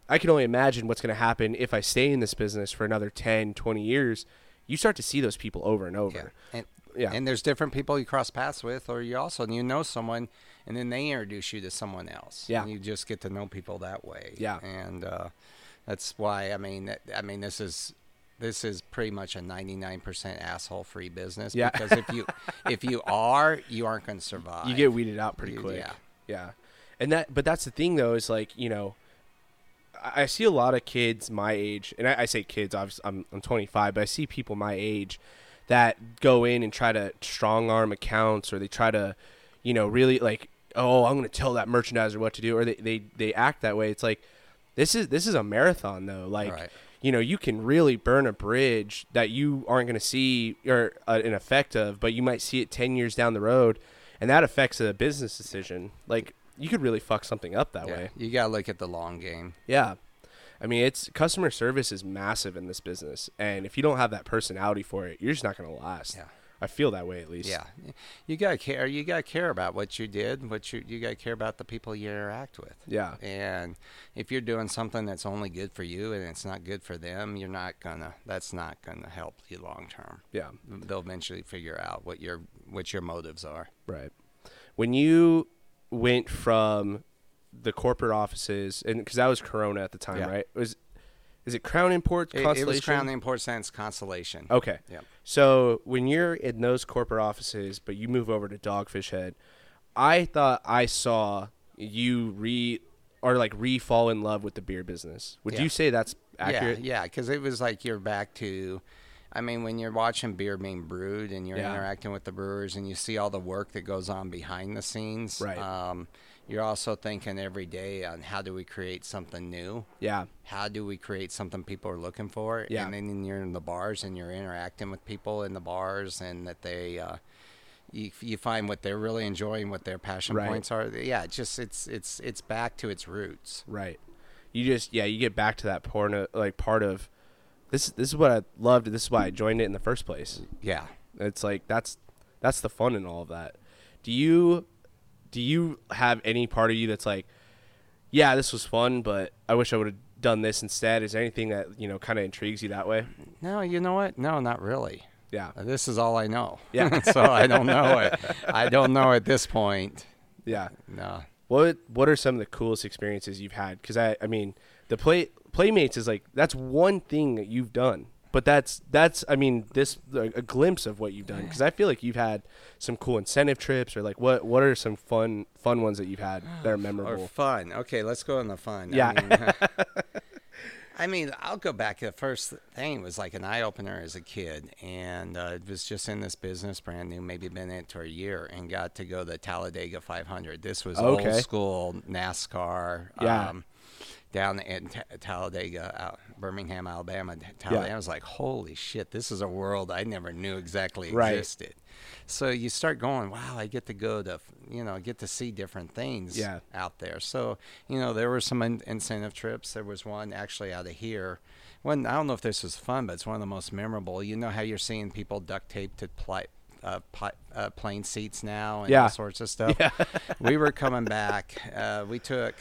I can only imagine what's going to happen if I stay in this business for another 10, 20 years. You start to see those people over and over. Yeah. And, Yeah. And there's different people you cross paths with, or you also you know someone, and then they introduce you to someone else. Yeah. And you just get to know people that way. Yeah. And uh, that's why I mean I mean this is this is pretty much a 99% asshole free business. Yeah. Because if you if you are, you aren't going to survive. you get weeded out pretty You- quick. yeah. Yeah. And that, but that's the thing though, is like, you know, I, see a lot of kids my age, and I, I say kids, obviously I'm, I'm 25, but I see people my age that go in and try to strong arm accounts or they try to, you know, really like, oh, I'm going to tell that merchandiser what to do, or they, they, they act that way. It's like, this is, this is a marathon though. Like, Right. you know, you can really burn a bridge that you aren't going to see or uh, an effect of, but you might see it 10 years down the road, and that affects a business decision. Like, you could really fuck something up that Yeah. way. You got to look at the long game. Yeah. I mean, it's customer service is massive in this business, and if you don't have that personality for it, you're just not going to last. Yeah. I feel that way at least. Yeah, you gotta care. You gotta care about what you did. What you you gotta care about the people you interact with. Yeah. And if you're doing something that's only good for you and it's not good for them, you're not gonna. That's not gonna help you long term. Yeah. They'll eventually figure out what your what your motives are. Right. When you went from the corporate offices, and because that was Corona at the time, Yeah. right? Was is it Crown Imports? It, Constellation? it was Crown Imports then Constellation. Okay. Yep. So when you're in those corporate offices, but you move over to Dogfish Head, I thought I saw you re or like re fall in love with the beer business. Would Yeah. you say that's accurate? Yeah, yeah, because it was like you're back to. I mean, when you're watching beer being brewed and you're Yeah. interacting with the brewers and you see all the work that goes on behind the scenes, Right. um, you're also thinking every day on how do we create something new Yeah. how do we create something people are looking for Yeah. and then you're in the bars and you're interacting with people in the bars and that they uh, you, you find what they're really enjoying what their passion Right. points are yeah it's just it's it's it's back to its roots Right. You just yeah, you get back to that of like part of this this is what I loved, this is why I joined it in the first place. yeah It's like that's that's the fun in all of that. Do you do you have any part of you that's like, yeah, this was fun, but I wish I would have done this instead? Is there anything that, you know, kind of intrigues you that way? no you know what no not really Yeah. Uh, this is all i know Yeah. so i don't know it i don't know at this point Yeah. no What what are some of the coolest experiences you've had? Because I I mean the play playmates is like that's one thing that you've done, but that's that's I mean this a glimpse of what you've done. Because I feel like you've had some cool incentive trips or like what what are some fun fun ones that you've had that are or memorable? fun okay let's go on the fun Yeah. I mean, I mean, I'll go back. The first thing was like an eye opener as a kid, and uh, was just in this business, brand new, maybe been in it for a year, and got to go the Talladega 500. This was Okay. old school NASCAR. Yeah. Um, down in Ta Talladega, out Birmingham, Alabama. Talladega. Yeah. I was like, holy shit, this is a world I never knew exactly existed. Right. So you start going, wow, I get to go to, you know, get to see different things Yeah. out there. So, you know, there were some in- incentive trips. There was one actually out of here. One, I don't know if this was fun, but it's one of the most memorable. You know how you're seeing people duct tape to pli- uh, pi- uh, plane seats now and Yeah. all sorts of stuff. Yeah. we were coming back. Uh, we took,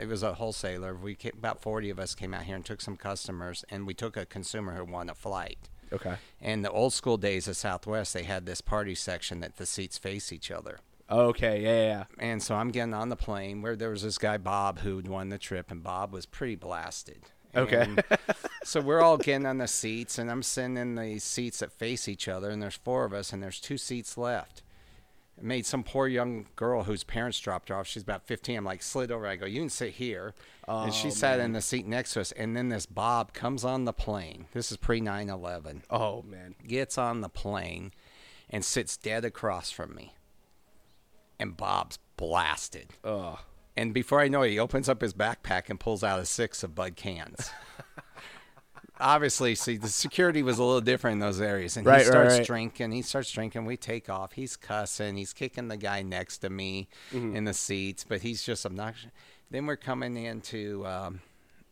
it was a wholesaler. We came, about 40 of us came out here and took some customers, and we took a consumer who won a flight. Okay. In the old school days of Southwest, they had this party section that the seats face each other. Okay. Yeah. Yeah. yeah. And so I'm getting on the plane where there was this guy Bob who'd won the trip, and Bob was pretty blasted. Okay. So we're all getting on the seats, and I'm sitting in the seats that face each other, and there's four of us, and there's two seats left. Made some poor young girl whose parents dropped her off. She's about 15. I'm like, slid over. I go, you can sit here. and she Oh, sat in the seat next to us. And then this Bob comes on the plane. This is pre 9 11 Oh man. gets on the plane and sits dead across from me. And Bob's blasted. Oh. And before I know it, he opens up his backpack and pulls out a six of Bud cans. Obviously, see, the security was a little different in those areas. And Right, he right, starts right. drinking. He starts drinking. We take off. He's cussing. He's kicking the guy next to me Mm-hmm. in the seats, but he's just obnoxious. Then we're coming into um,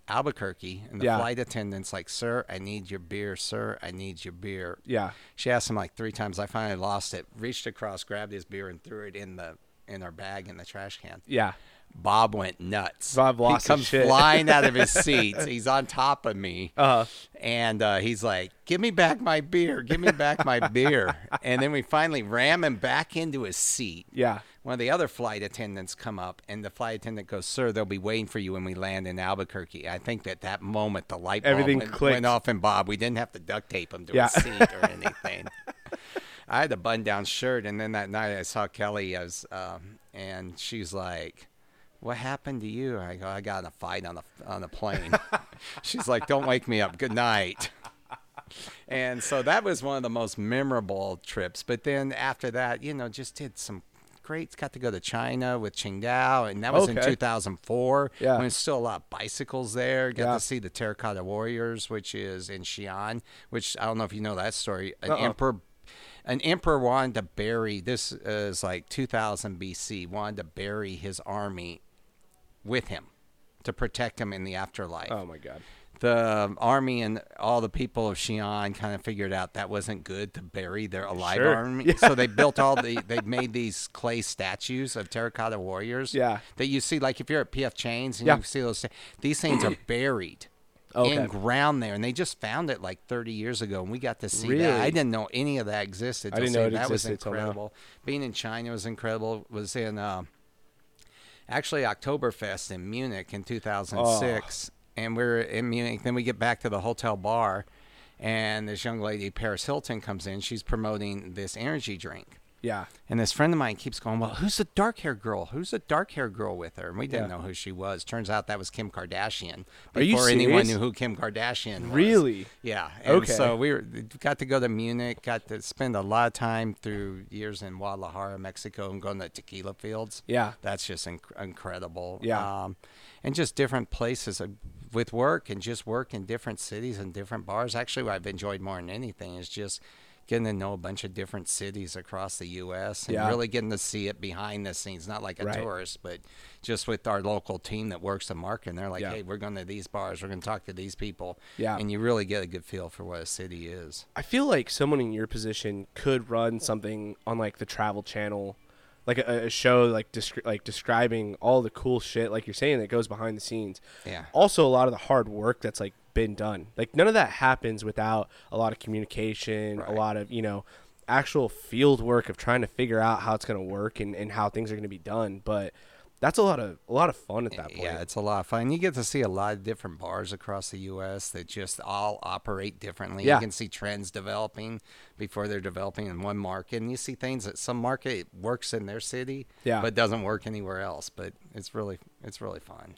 Albuquerque, and the Yeah. flight attendant's like, Sir, I need your beer. Sir, I need your beer. Yeah. She asked him like three times. I finally lost it. Reached across, grabbed his beer, and threw it in the in our bag in the trash can. Yeah. Bob went nuts. Bob lost He comes flying out of his seat. He's on top of me, Uh. and uh, he's like, "Give me back my beer! Give me back my beer!" And then we finally ram him back into his seat. Yeah. One of the other flight attendants come up, and the flight attendant goes, "Sir, they'll be waiting for you when we land in Albuquerque." I think that that moment the light bulb Everything went, went off in Bob. We didn't have to duct tape him to Yeah. his seat or anything. I had a button-down shirt, and then that night I saw Kelly as, um, and she's like, "What happened to you?" I go, "I got in a fight on the on the plane." she's like, "Don't wake me up. Good night." And so that was one of the most memorable trips. But then after that, you know, just did some great. Got to go to China with Qingdao, and that was in 2004. Yeah. when there's still a lot of bicycles there. Got Yeah. to see the Terracotta Warriors, which is in Xi'an. Which I don't know if you know that story. An Uh-uh. emperor. An emperor wanted to bury this is like 2000 BC. Wanted to bury his army with him to protect him in the afterlife Oh my god. the army and all the people of Xi'an kind of figured out that wasn't good to bury their alive Sure. army. So they built all the they made these clay statues of terracotta warriors. Yeah. That you see like if you're at PF Chang's and Yeah. you see those these things are buried. Okay. In ground there, and they just found it like 30 years ago, and we got to see Really? that. I didn't know any of that existed. I didn't know it that was existed now. incredible. Being in China was incredible. Was in uh, actually Oktoberfest in Munich in 2006, and we're in Munich. Then we get back to the hotel bar, and this young lady, Paris Hilton, comes in. She's promoting this energy drink. Yeah. And this friend of mine keeps going, Well, who's the dark haired girl? Who's the dark haired girl with her? And we didn't Yeah. know who she was. Turns out that was Kim Kardashian. Are you Before anyone knew who Kim Kardashian was. Really? Yeah. And Okay. So we were, got to go to Munich, got to spend a lot of time through years in Guadalajara, Mexico, and going to tequila fields. Yeah. That's just inc- incredible. Yeah. Um, and just different places uh, with work and just work in different cities and different bars. Actually, what I've enjoyed more than anything is just getting to know a bunch of different cities across the U.S. and Yeah. really getting to see it behind the scenes, not like a Right. tourist, but just with our local team that works the market. And they're like, Yeah. hey, we're going to these bars, we're going to talk to these people. Yeah. And you really get a good feel for what a city is. I feel like someone in your position could run something on like the Travel Channel, like a, a show like descri- like describing all the cool shit, like you're saying, that goes behind the scenes. Yeah. Also, a lot of the hard work that's like been done. Like none of that happens without a lot of communication, a lot of you know actual field work of trying to figure out how it's going to work and, and how things are going to be done. But that's a lot of a lot of fun at that eh, point. Yeah, it's a lot of fun. You get to see a lot of different bars across the U.S. that just all operate differently. Yeah. You can see trends developing before they're developing in one market, and you see things that some market works in their city, Yeah. but doesn't work anywhere else. But it's really it's really fun.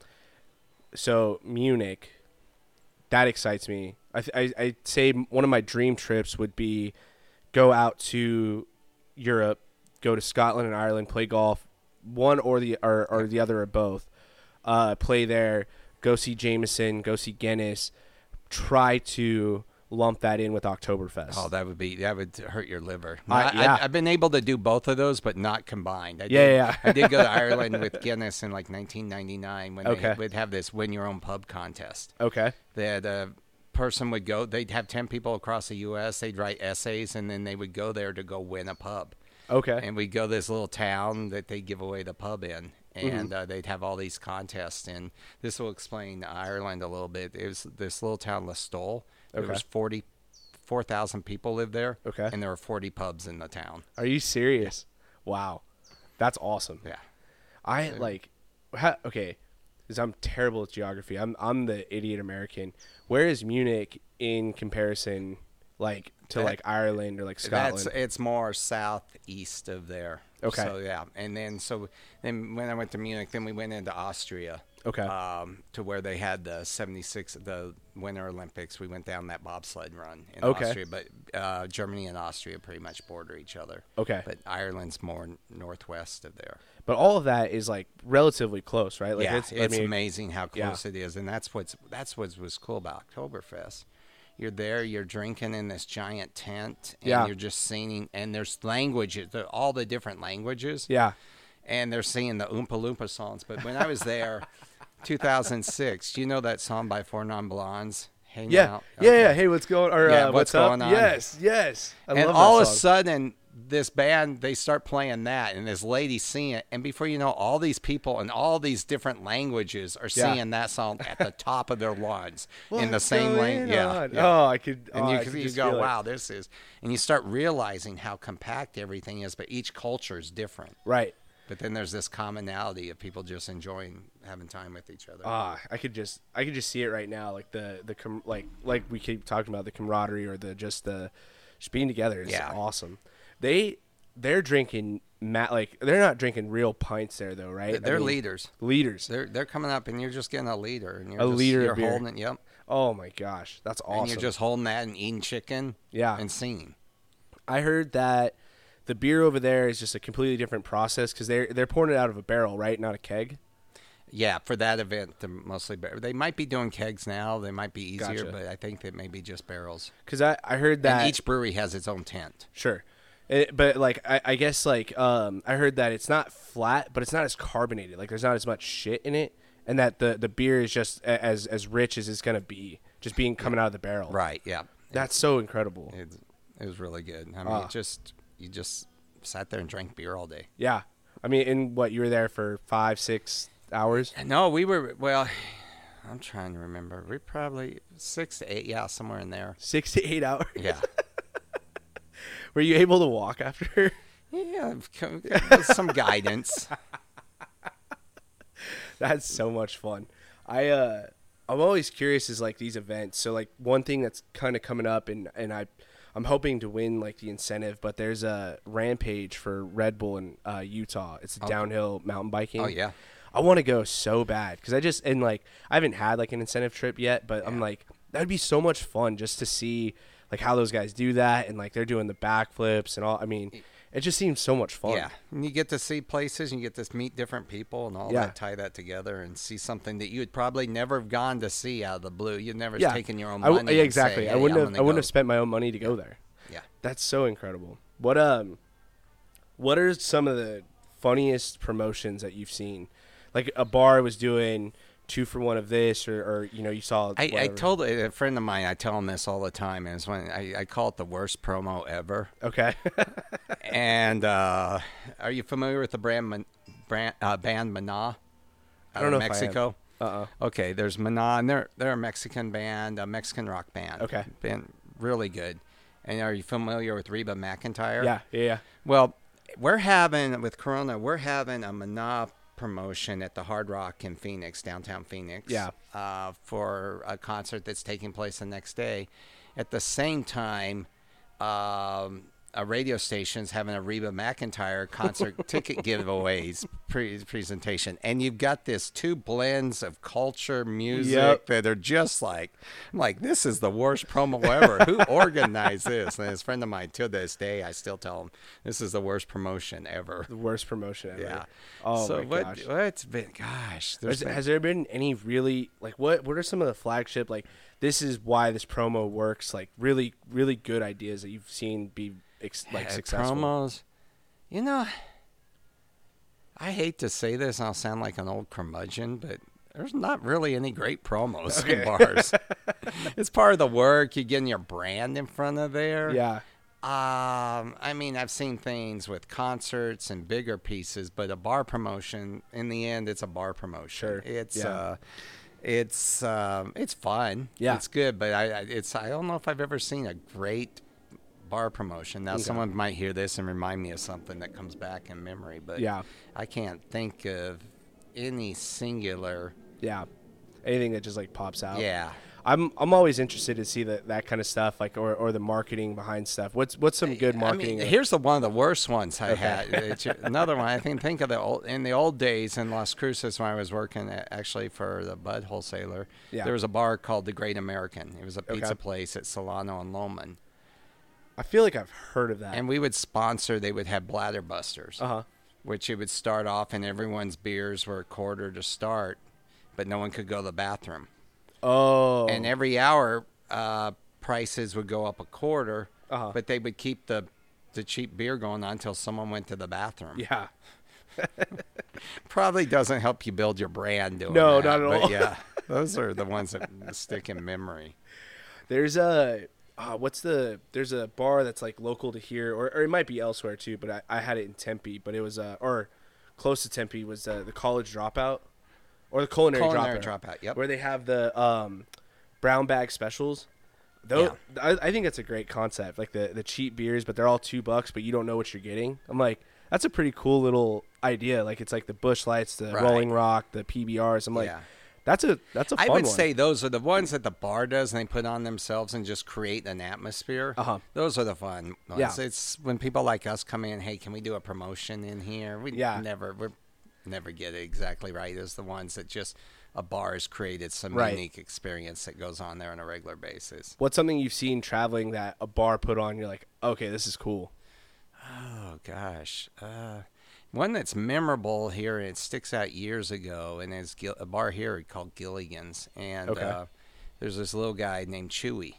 so Munich, that excites me. I, I I'd say one of my dream trips would be go out to Europe, go to Scotland and Ireland, play golf, one or the or, or the other or both. Uh, play there, go see Jameson, go see Guinness, try to lump that in with Oktoberfest. Oh, that would be that would hurt your liver. I- I, yeah. have been able to do both of those, but not combined. I Yeah, did, yeah. I did go to Ireland with Guinness in like 1999 when Okay. they would have this win your own pub contest. okay. that a person would go they'd have 10 people across the us they'd write essays and then they would go there to go win a pub Okay. and we'd go to this little town that they give away the pub in Mm-hmm. and uh, they'd have all these contests and this will explain ireland a little bit it was this little town listowel there was 40 4000 people lived there Okay. and there were 40 pubs in the town Are you serious? Wow, that's awesome. yeah I like, ha, okay, because I'm terrible at geography. I'm I'm the idiot American. Where is Munich in comparison, like to That- like Ireland or like Scotland? That's it's more southeast of there. Okay. So yeah, and then so then when I went to Munich, then we went into Austria. Okay. Um, to where they had the '76, the Winter Olympics. We went down that bobsled run in Okay. Austria, but uh, Germany and Austria pretty much border each other. Okay. But Ireland's more northwest of there. but all of that is like relatively close, right? Like yeah, it's, it's, I mean, amazing how yeah. close it is, and that's what's that's what was cool about Oktoberfest. You're there, you're drinking in this giant tent, and Yeah. you're just singing, and there's languages, all the different languages, Yeah. and they're singing the Oompa Loompa songs. But when I was there, 2006, do you know that song by Four Non Blondes? Hang Yeah. Out? Yeah. Okay. Yeah. Hey, what's going? Or Yeah, uh, what's up? going on? Yes. Yes. I and all of a sudden this band they start playing that and this lady singing it and before you know all these people in all these different languages are Yeah. singing that song at the top of their lungs in the same language yeah, yeah. Oh, I could. and oh, you, I could you go feel it. wow this is and you start realizing how compact everything is but each culture is different Right. but then there's this commonality of people just enjoying having time with each other Ah, I could just I could just see it right now, like the the com- like like we keep talking about the camaraderie or the just the just being together is Yeah. awesome. They they're drinking ma- like they're not drinking real pints there though, right? They're mean, leaders Leaders. they're they're coming up and you're just getting a leader and you're A just, of you're holding it yep Oh my gosh, that's awesome. and you're just holding that and eating chicken Yeah. and singing I heard that the beer over there is just a completely different process because they're they're pouring it out of a barrel, right? Not a keg. Yeah, for that event, they're mostly bar- they might be doing kegs now. They might be easier, Gotcha. but I think that may be just barrels. Because I I heard that and each brewery has its own tent. Sure. It, but like I, I guess like um I heard that it's not flat, but it's not as carbonated. Like there's not as much shit in it, and that the the beer is just a- as as rich as it's gonna be, just being coming out of the barrel. Right. Yeah. That's so incredible. It, it was really good. I mean, Ah. it just you just sat there and drank beer all day. Yeah. I mean, in what you were there for five six hours. No, we were well. I'm trying to remember. We probably six to eight. Yeah, somewhere in there. Six to eight hours. Yeah. Were you able to walk after? yeah. With some guidance. That's so much fun. I uh I'm always curious is like these events. So like one thing that's kind of coming up and and I I'm hoping to win like the incentive, but there's a rampage for Red Bull in uh, Utah. It's a downhill mountain biking. Oh, yeah. I want to go so bad because I just and like I haven't had like an incentive trip yet, but I'm like that'd be so much fun just to see like how those guys do that and like they're doing the backflips and all. I mean, it just seems so much fun. Yeah, and you get to see places, and you get to meet different people, and all Yeah. that. Tie that together, and see something that you would probably never have gone to see out of the blue. You'd never yeah. taken your own money. w- yeah, exactly. say, I wouldn't I'm have. I wouldn't go." have spent my own money to go there. Yeah. That's so incredible. What um, what are some of the funniest promotions that you've seen? Like a bar was doing two for one of this, or, or you know, you saw. I, I told a friend of mine. I tell him this all the time, and it's when I, I call it the worst promo ever. Okay. and uh, are you familiar with the brand, brand uh, band Mana? I don't know if I am. Mexico. uh. Okay, there's Mana, and they're they're a Mexican band, a Mexican rock band. Okay. been really good. And are you familiar with Reba McEntire? Yeah. Yeah. Yeah. Well, we're having with Corona, we're having a Mana promotion at the Hard Rock in Phoenix, downtown Phoenix. Yeah. Uh, for a concert that's taking place the next day. At the same time, um, a radio station's having a Reba McEntire concert ticket giveaways pre- presentation, and you've got this two blends of culture, music Yep. that are just like, I'm like, this is the worst promo ever. Who organized this? And his friend of mine, to this day, I still tell him this is the worst promotion ever. The worst promotion ever. Yeah. Oh so my what? gosh. What's been? Gosh, there's Has, been- has there been any really like what? What are some of the flagship like? This is why this promo works. Like really, really good ideas that you've seen be ex- like successful. promos. You know, I hate to say this, and I'll sound like an old curmudgeon, but there's not really any great promos in bars. it's part of the work. You're getting your brand in front of there. Yeah. Um, I mean, I've seen things with concerts and bigger pieces, but a bar promotion, in the end, it's a bar promotion. Sure. It's Yeah. uh, it's um, it's fun. Yeah. it's good, but I, I it's I don't know if I've ever seen a great bar promotion. Now, Okay. someone might hear this and remind me of something that comes back in memory, but Yeah. I can't think of any singular. Yeah. Anything that just like pops out. Yeah. I'm I'm always interested to see that that kind of stuff, like or, or the marketing behind stuff. What's what's some good marketing? I mean, here's the one of the worst ones I had. It's another one I can think of the old in the old days in Las Cruces when I was working at, actually for the Bud wholesaler. Yeah. There was a bar called the Great American. It was a pizza Okay. place at Solano and Lohman, I feel like I've heard of that. and we would sponsor. They would have bladder busters, uh huh. which it would start off, and everyone's beers were a quarter to start, but no one could go to the bathroom. Oh. and every hour uh, prices would go up a quarter, Uh-huh. but they would keep the the cheap beer going on until someone went to the bathroom. yeah. Probably doesn't help you build your brand doing No, that, not at but all. yeah, those are the ones that stick in memory. There's a uh, what's the there's a bar that's like local to here, or, or it might be elsewhere too. But I, I had it in Tempe, but it was uh or close to Tempe was uh, the college dropout or the culinary, Culinary dropout, Dropout, yep. where they have the um brown bag specials. Though I, I think that's a great concept, like the the cheap beers, but they're all two bucks, but you don't know what you're getting. I'm like, that's a pretty cool little idea. Like it's like the Busch Lights, the Right. Rolling Rock, the PBRs. I'm like, Yeah. That's a that's a fun I would one. say those are the ones that the bar does and they put on themselves and just create an atmosphere. Uh-huh. Those are the fun ones. Yeah. It's when people like us come in, hey, can we do a promotion in here? We Yeah. never we never get it exactly right as the ones that just a bar has created some Right. unique experience that goes on there on a regular basis. What's something you've seen traveling that a bar put on? You're like, okay, this is cool. Oh gosh, uh, one that's memorable here and it sticks out years ago, and is a bar here called Gilligan's, and Okay. uh, there's this little guy named Chewy,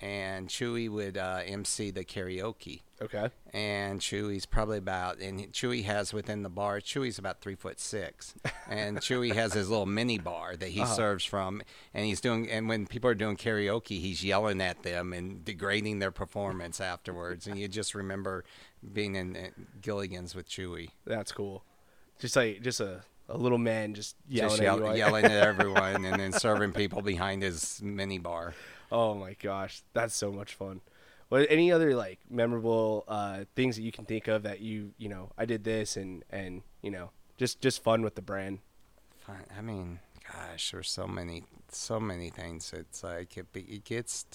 and Chewy would uh, MC the karaoke, Okay. and Chewy's probably about, and Chewy has within the bar, Chewy's about three foot six, and Chewy has his little mini bar that he serves from, and he's doing, and when people are doing karaoke, he's yelling at them and degrading their performance afterwards, and you just remember being in uh, Gilligan's with Chewy, That's cool. Just like just a, a little man just yelling just at yell- like- yelling at everyone, and then serving people behind his mini bar. Oh my gosh, that's so much fun. What any other like memorable uh, things that you can think of that you you know I did this and and you know just just fun with the brand. Fine. I mean, gosh, there's so many, so many things. It's like it, it gets.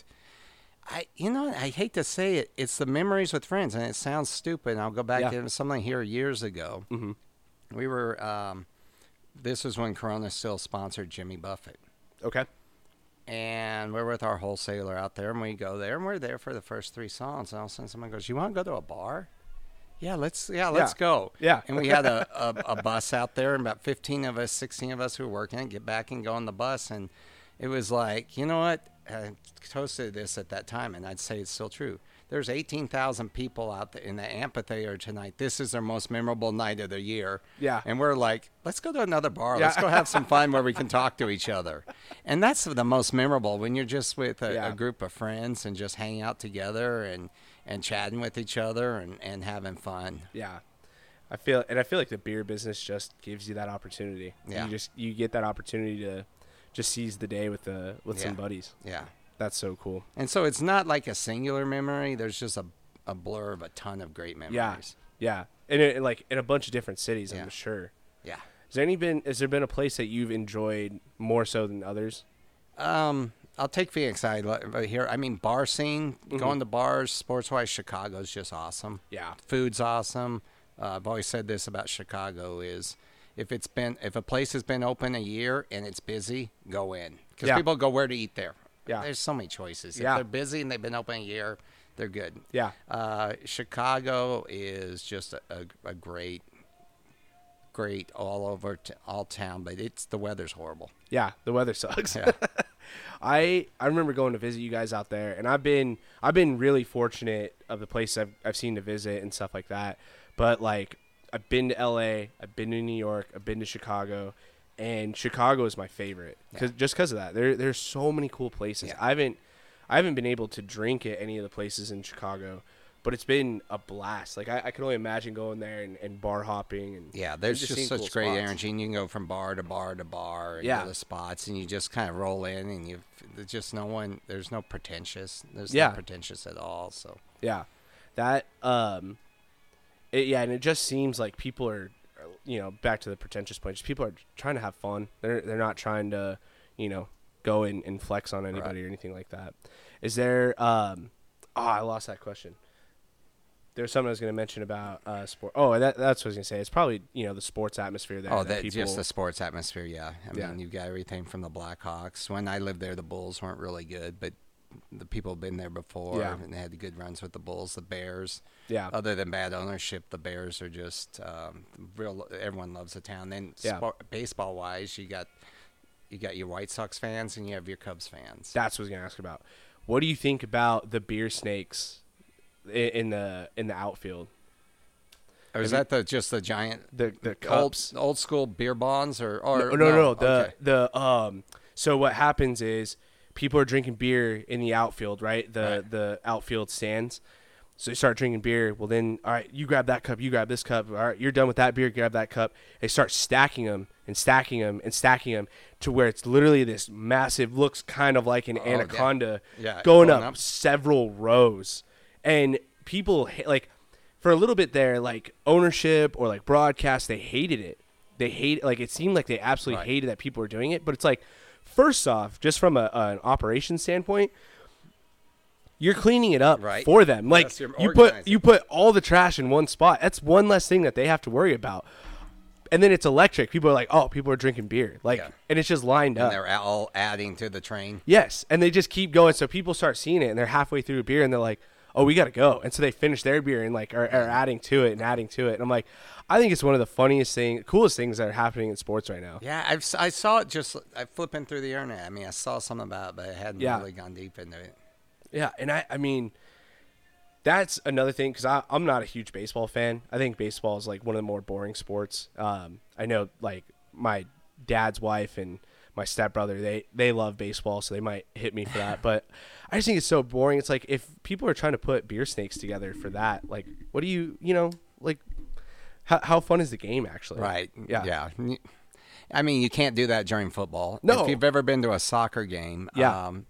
I, you know, I hate to say it. It's the memories with friends, and it sounds stupid. I'll go back Yeah. to something here years ago. Mm-hmm. We were. Um, this was when Corona still sponsored Jimmy Buffett, Okay. And we're with our wholesaler out there, and we go there, and we're there for the first three songs. And all of a sudden, someone goes, "You want to go to a bar?" Yeah, let's. Yeah, let's Yeah. go. Yeah. and we had a, a, a bus out there, and about fifteen of us, sixteen of us who were working it, get back and go on the bus, and it was like, you know what? I toasted this at that time, and I'd say it's still true. There's 18,000 people out there in the amphitheater tonight. This is their most memorable night of the year. Yeah. And we're like, let's go to another bar. Yeah. Let's go have some fun where we can talk to each other. And that's the most memorable when you're just with a, Yeah. a group of friends and just hanging out together and, and chatting with each other and, and having fun. Yeah. I feel and I feel like the beer business just gives you that opportunity. Yeah. You just you get that opportunity to just seize the day with the with some buddies. Yeah. That's so cool. And so it's not like a singular memory. There's just a, a blur of a ton of great memories. Yeah. Yeah. And it, like in a bunch of different cities, Yeah. I'm sure. Yeah. Has there any been has there been a place that you've enjoyed more so than others? Um, I'll take Phoenix side right here. I mean, bar scene, going to bars, sports wise, Chicago's just awesome. Yeah. Food's awesome. Uh, I've always said this about Chicago is if it's been if a place has been open a year and it's busy, go in because Yeah. people go where to eat there. Yeah. There's so many choices. If Yeah. they're busy and they've been open a year, they're good. Yeah. Uh, Chicago is just a, a, a great, great all over t- all town, but it's the weather's horrible. Yeah, the weather sucks. Yeah. I I remember going to visit you guys out there, and I've been I've been really fortunate of the places I've I've seen to visit and stuff like that. But like I've been to L.A., I've been to New York, I've been to Chicago, and Chicago is my favorite because just because of that. There there's so many cool places. Yeah. I haven't I haven't been able to drink at any of the places in Chicago. But it's been a blast. Like I, I can only imagine going there and, and bar hopping and Yeah, there's and just, such cool great energy, and you can go from bar to bar to bar and Yeah. to spots, and you just kind of roll in, and you there's just no one, there's no pretentious, there's Yeah. no pretentious at all. So Yeah, that um, it, yeah, and it just seems like people are, you know, back to the pretentious point. Just people are trying to have fun. They're they're not trying to, you know, go and, and flex on anybody or anything like that. Is there um, oh, I lost that question. There's something I was going to mention about uh, sport. Oh, that, that's what I was going to say. It's probably you know the sports atmosphere there. oh, that that people, just the sports atmosphere, yeah. I Yeah. mean, you've got everything from the Blackhawks. When I lived there, the Bulls weren't really good, but the people have been there before, Yeah. and they had good runs with the Bulls. The Bears, yeah, other than bad ownership, the Bears are just um, real. Everyone loves the town. Then Yeah. sport, baseball wise, you got you got your White Sox fans and you have your Cubs fans. that's what I was going to ask about. What do you think about the beer snakes in the in the outfield? Or is that the just the giant The the cups. old school beer bonds or or no, no, no. The okay. the um. So what happens is people are drinking beer in the outfield, right? The Right. the outfield stands. So they start drinking beer. Well, then, all right, you grab that cup, you grab this cup. All right, you're done with that beer. Grab that cup. They start stacking them and stacking them and stacking them to where it's literally this massive, looks kind of like an Oh, anaconda, Yeah, going, going up, up. several rows. And people like for a little bit there, like ownership or like broadcast, they hated it. They hate like it seemed like they absolutely Right. hated that people were doing it. But it's like, first off, just from a, an operation standpoint, you're cleaning it up Right. for them. Like Yes, you're put you put all the trash in one spot. That's one less thing that they have to worry about. And then it's electric. People are like, oh, people are drinking beer, like, Yeah. and it's just lined and up. they're all adding to the train. Yes, and they just keep going. So people start seeing it, and they're halfway through a beer, and they're like, "Oh, we gotta go." And so they finish their beer and like are, are adding to it and adding to it. And I'm like, I think it's one of the funniest things, coolest things that are happening in sports right now. Yeah, I've, si saw it just I flipping through the internet. I mean, I saw something about it, but I hadn't Yeah. really gone deep into it. Yeah, and I, I mean, that's another thing because I'm not a huge baseball fan. I think baseball is like one of the more boring sports. Um, I know like my dad's wife and my stepbrother they they love baseball, so they might hit me for that. but I just think it's so boring. It's like if people are trying to put beer snakes together for that, like, what do you, you know, like, how how fun is the game actually? Right. Yeah. Yeah. I mean, you can't do that during football. No. If you've ever been to a soccer game, Yeah. um,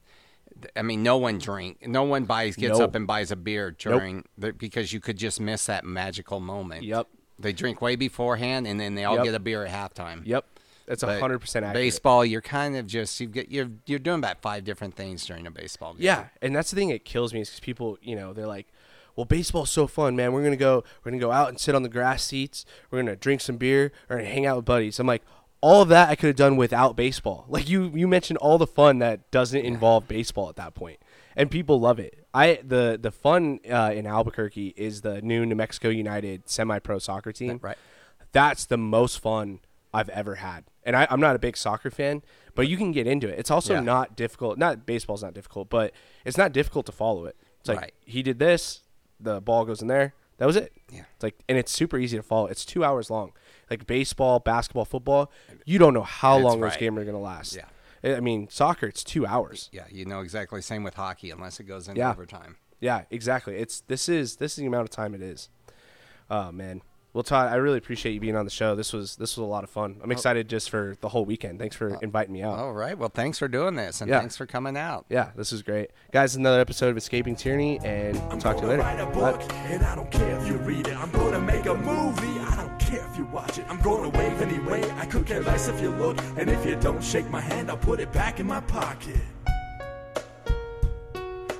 I mean, no one drink, no one buys, gets No. up and buys a beer during the, because you could just miss that magical moment. Yep. They drink way beforehand, and then they all Yep. get a beer at halftime. Yep. That's But 100% accurate. Baseball, you're kind of just you get you're you're doing about five different things during a baseball game. Yeah, and that's the thing that kills me is because people, you know, they're like, "Well, baseball's so fun, man. We're gonna go, we're gonna go out and sit on the grass seats. We're gonna drink some beer. We're gonna hang out with buddies." I'm like, all of that I could have done without baseball. Like you, you mentioned all the fun that doesn't involve baseball at that point, and people love it. I the the fun uh, in Albuquerque is the new New Mexico United semi-pro soccer team. Right. That's the most fun I've ever had. And I, I'm not a big soccer fan, but you can get into it. It's also Yeah. not difficult. Not baseball's not difficult, but it's not difficult to follow it. It's like Right. he did this, the ball goes in there. That was it. Yeah. It's like and it's super easy to follow. It's two hours long. Like baseball, basketball, football, you don't know how That's long those games are gonna last. Yeah. I I mean, soccer, it's two hours. Yeah, you know exactly. Same with hockey, unless it goes into Yeah. overtime. Yeah, exactly. It's this is this is the amount of time it is. Oh man. Well, Todd, I really appreciate you being on the show. This was this was a lot of fun. Oh. I'm excited just for the whole weekend. Thanks for oh. inviting me out. All right. Well, thanks for doing this, and Yeah. thanks for coming out. Yeah, this is great, guys. Another episode of Escaping Tyranny, and I'm talk to you gonna later. write a Bye. book, and I don't care if you read it. I'm gonna make a movie. I don't care if you watch it. I'm gonna wave anyway. I could care less if you look, and if you don't shake my hand, I'll put it back in my pocket.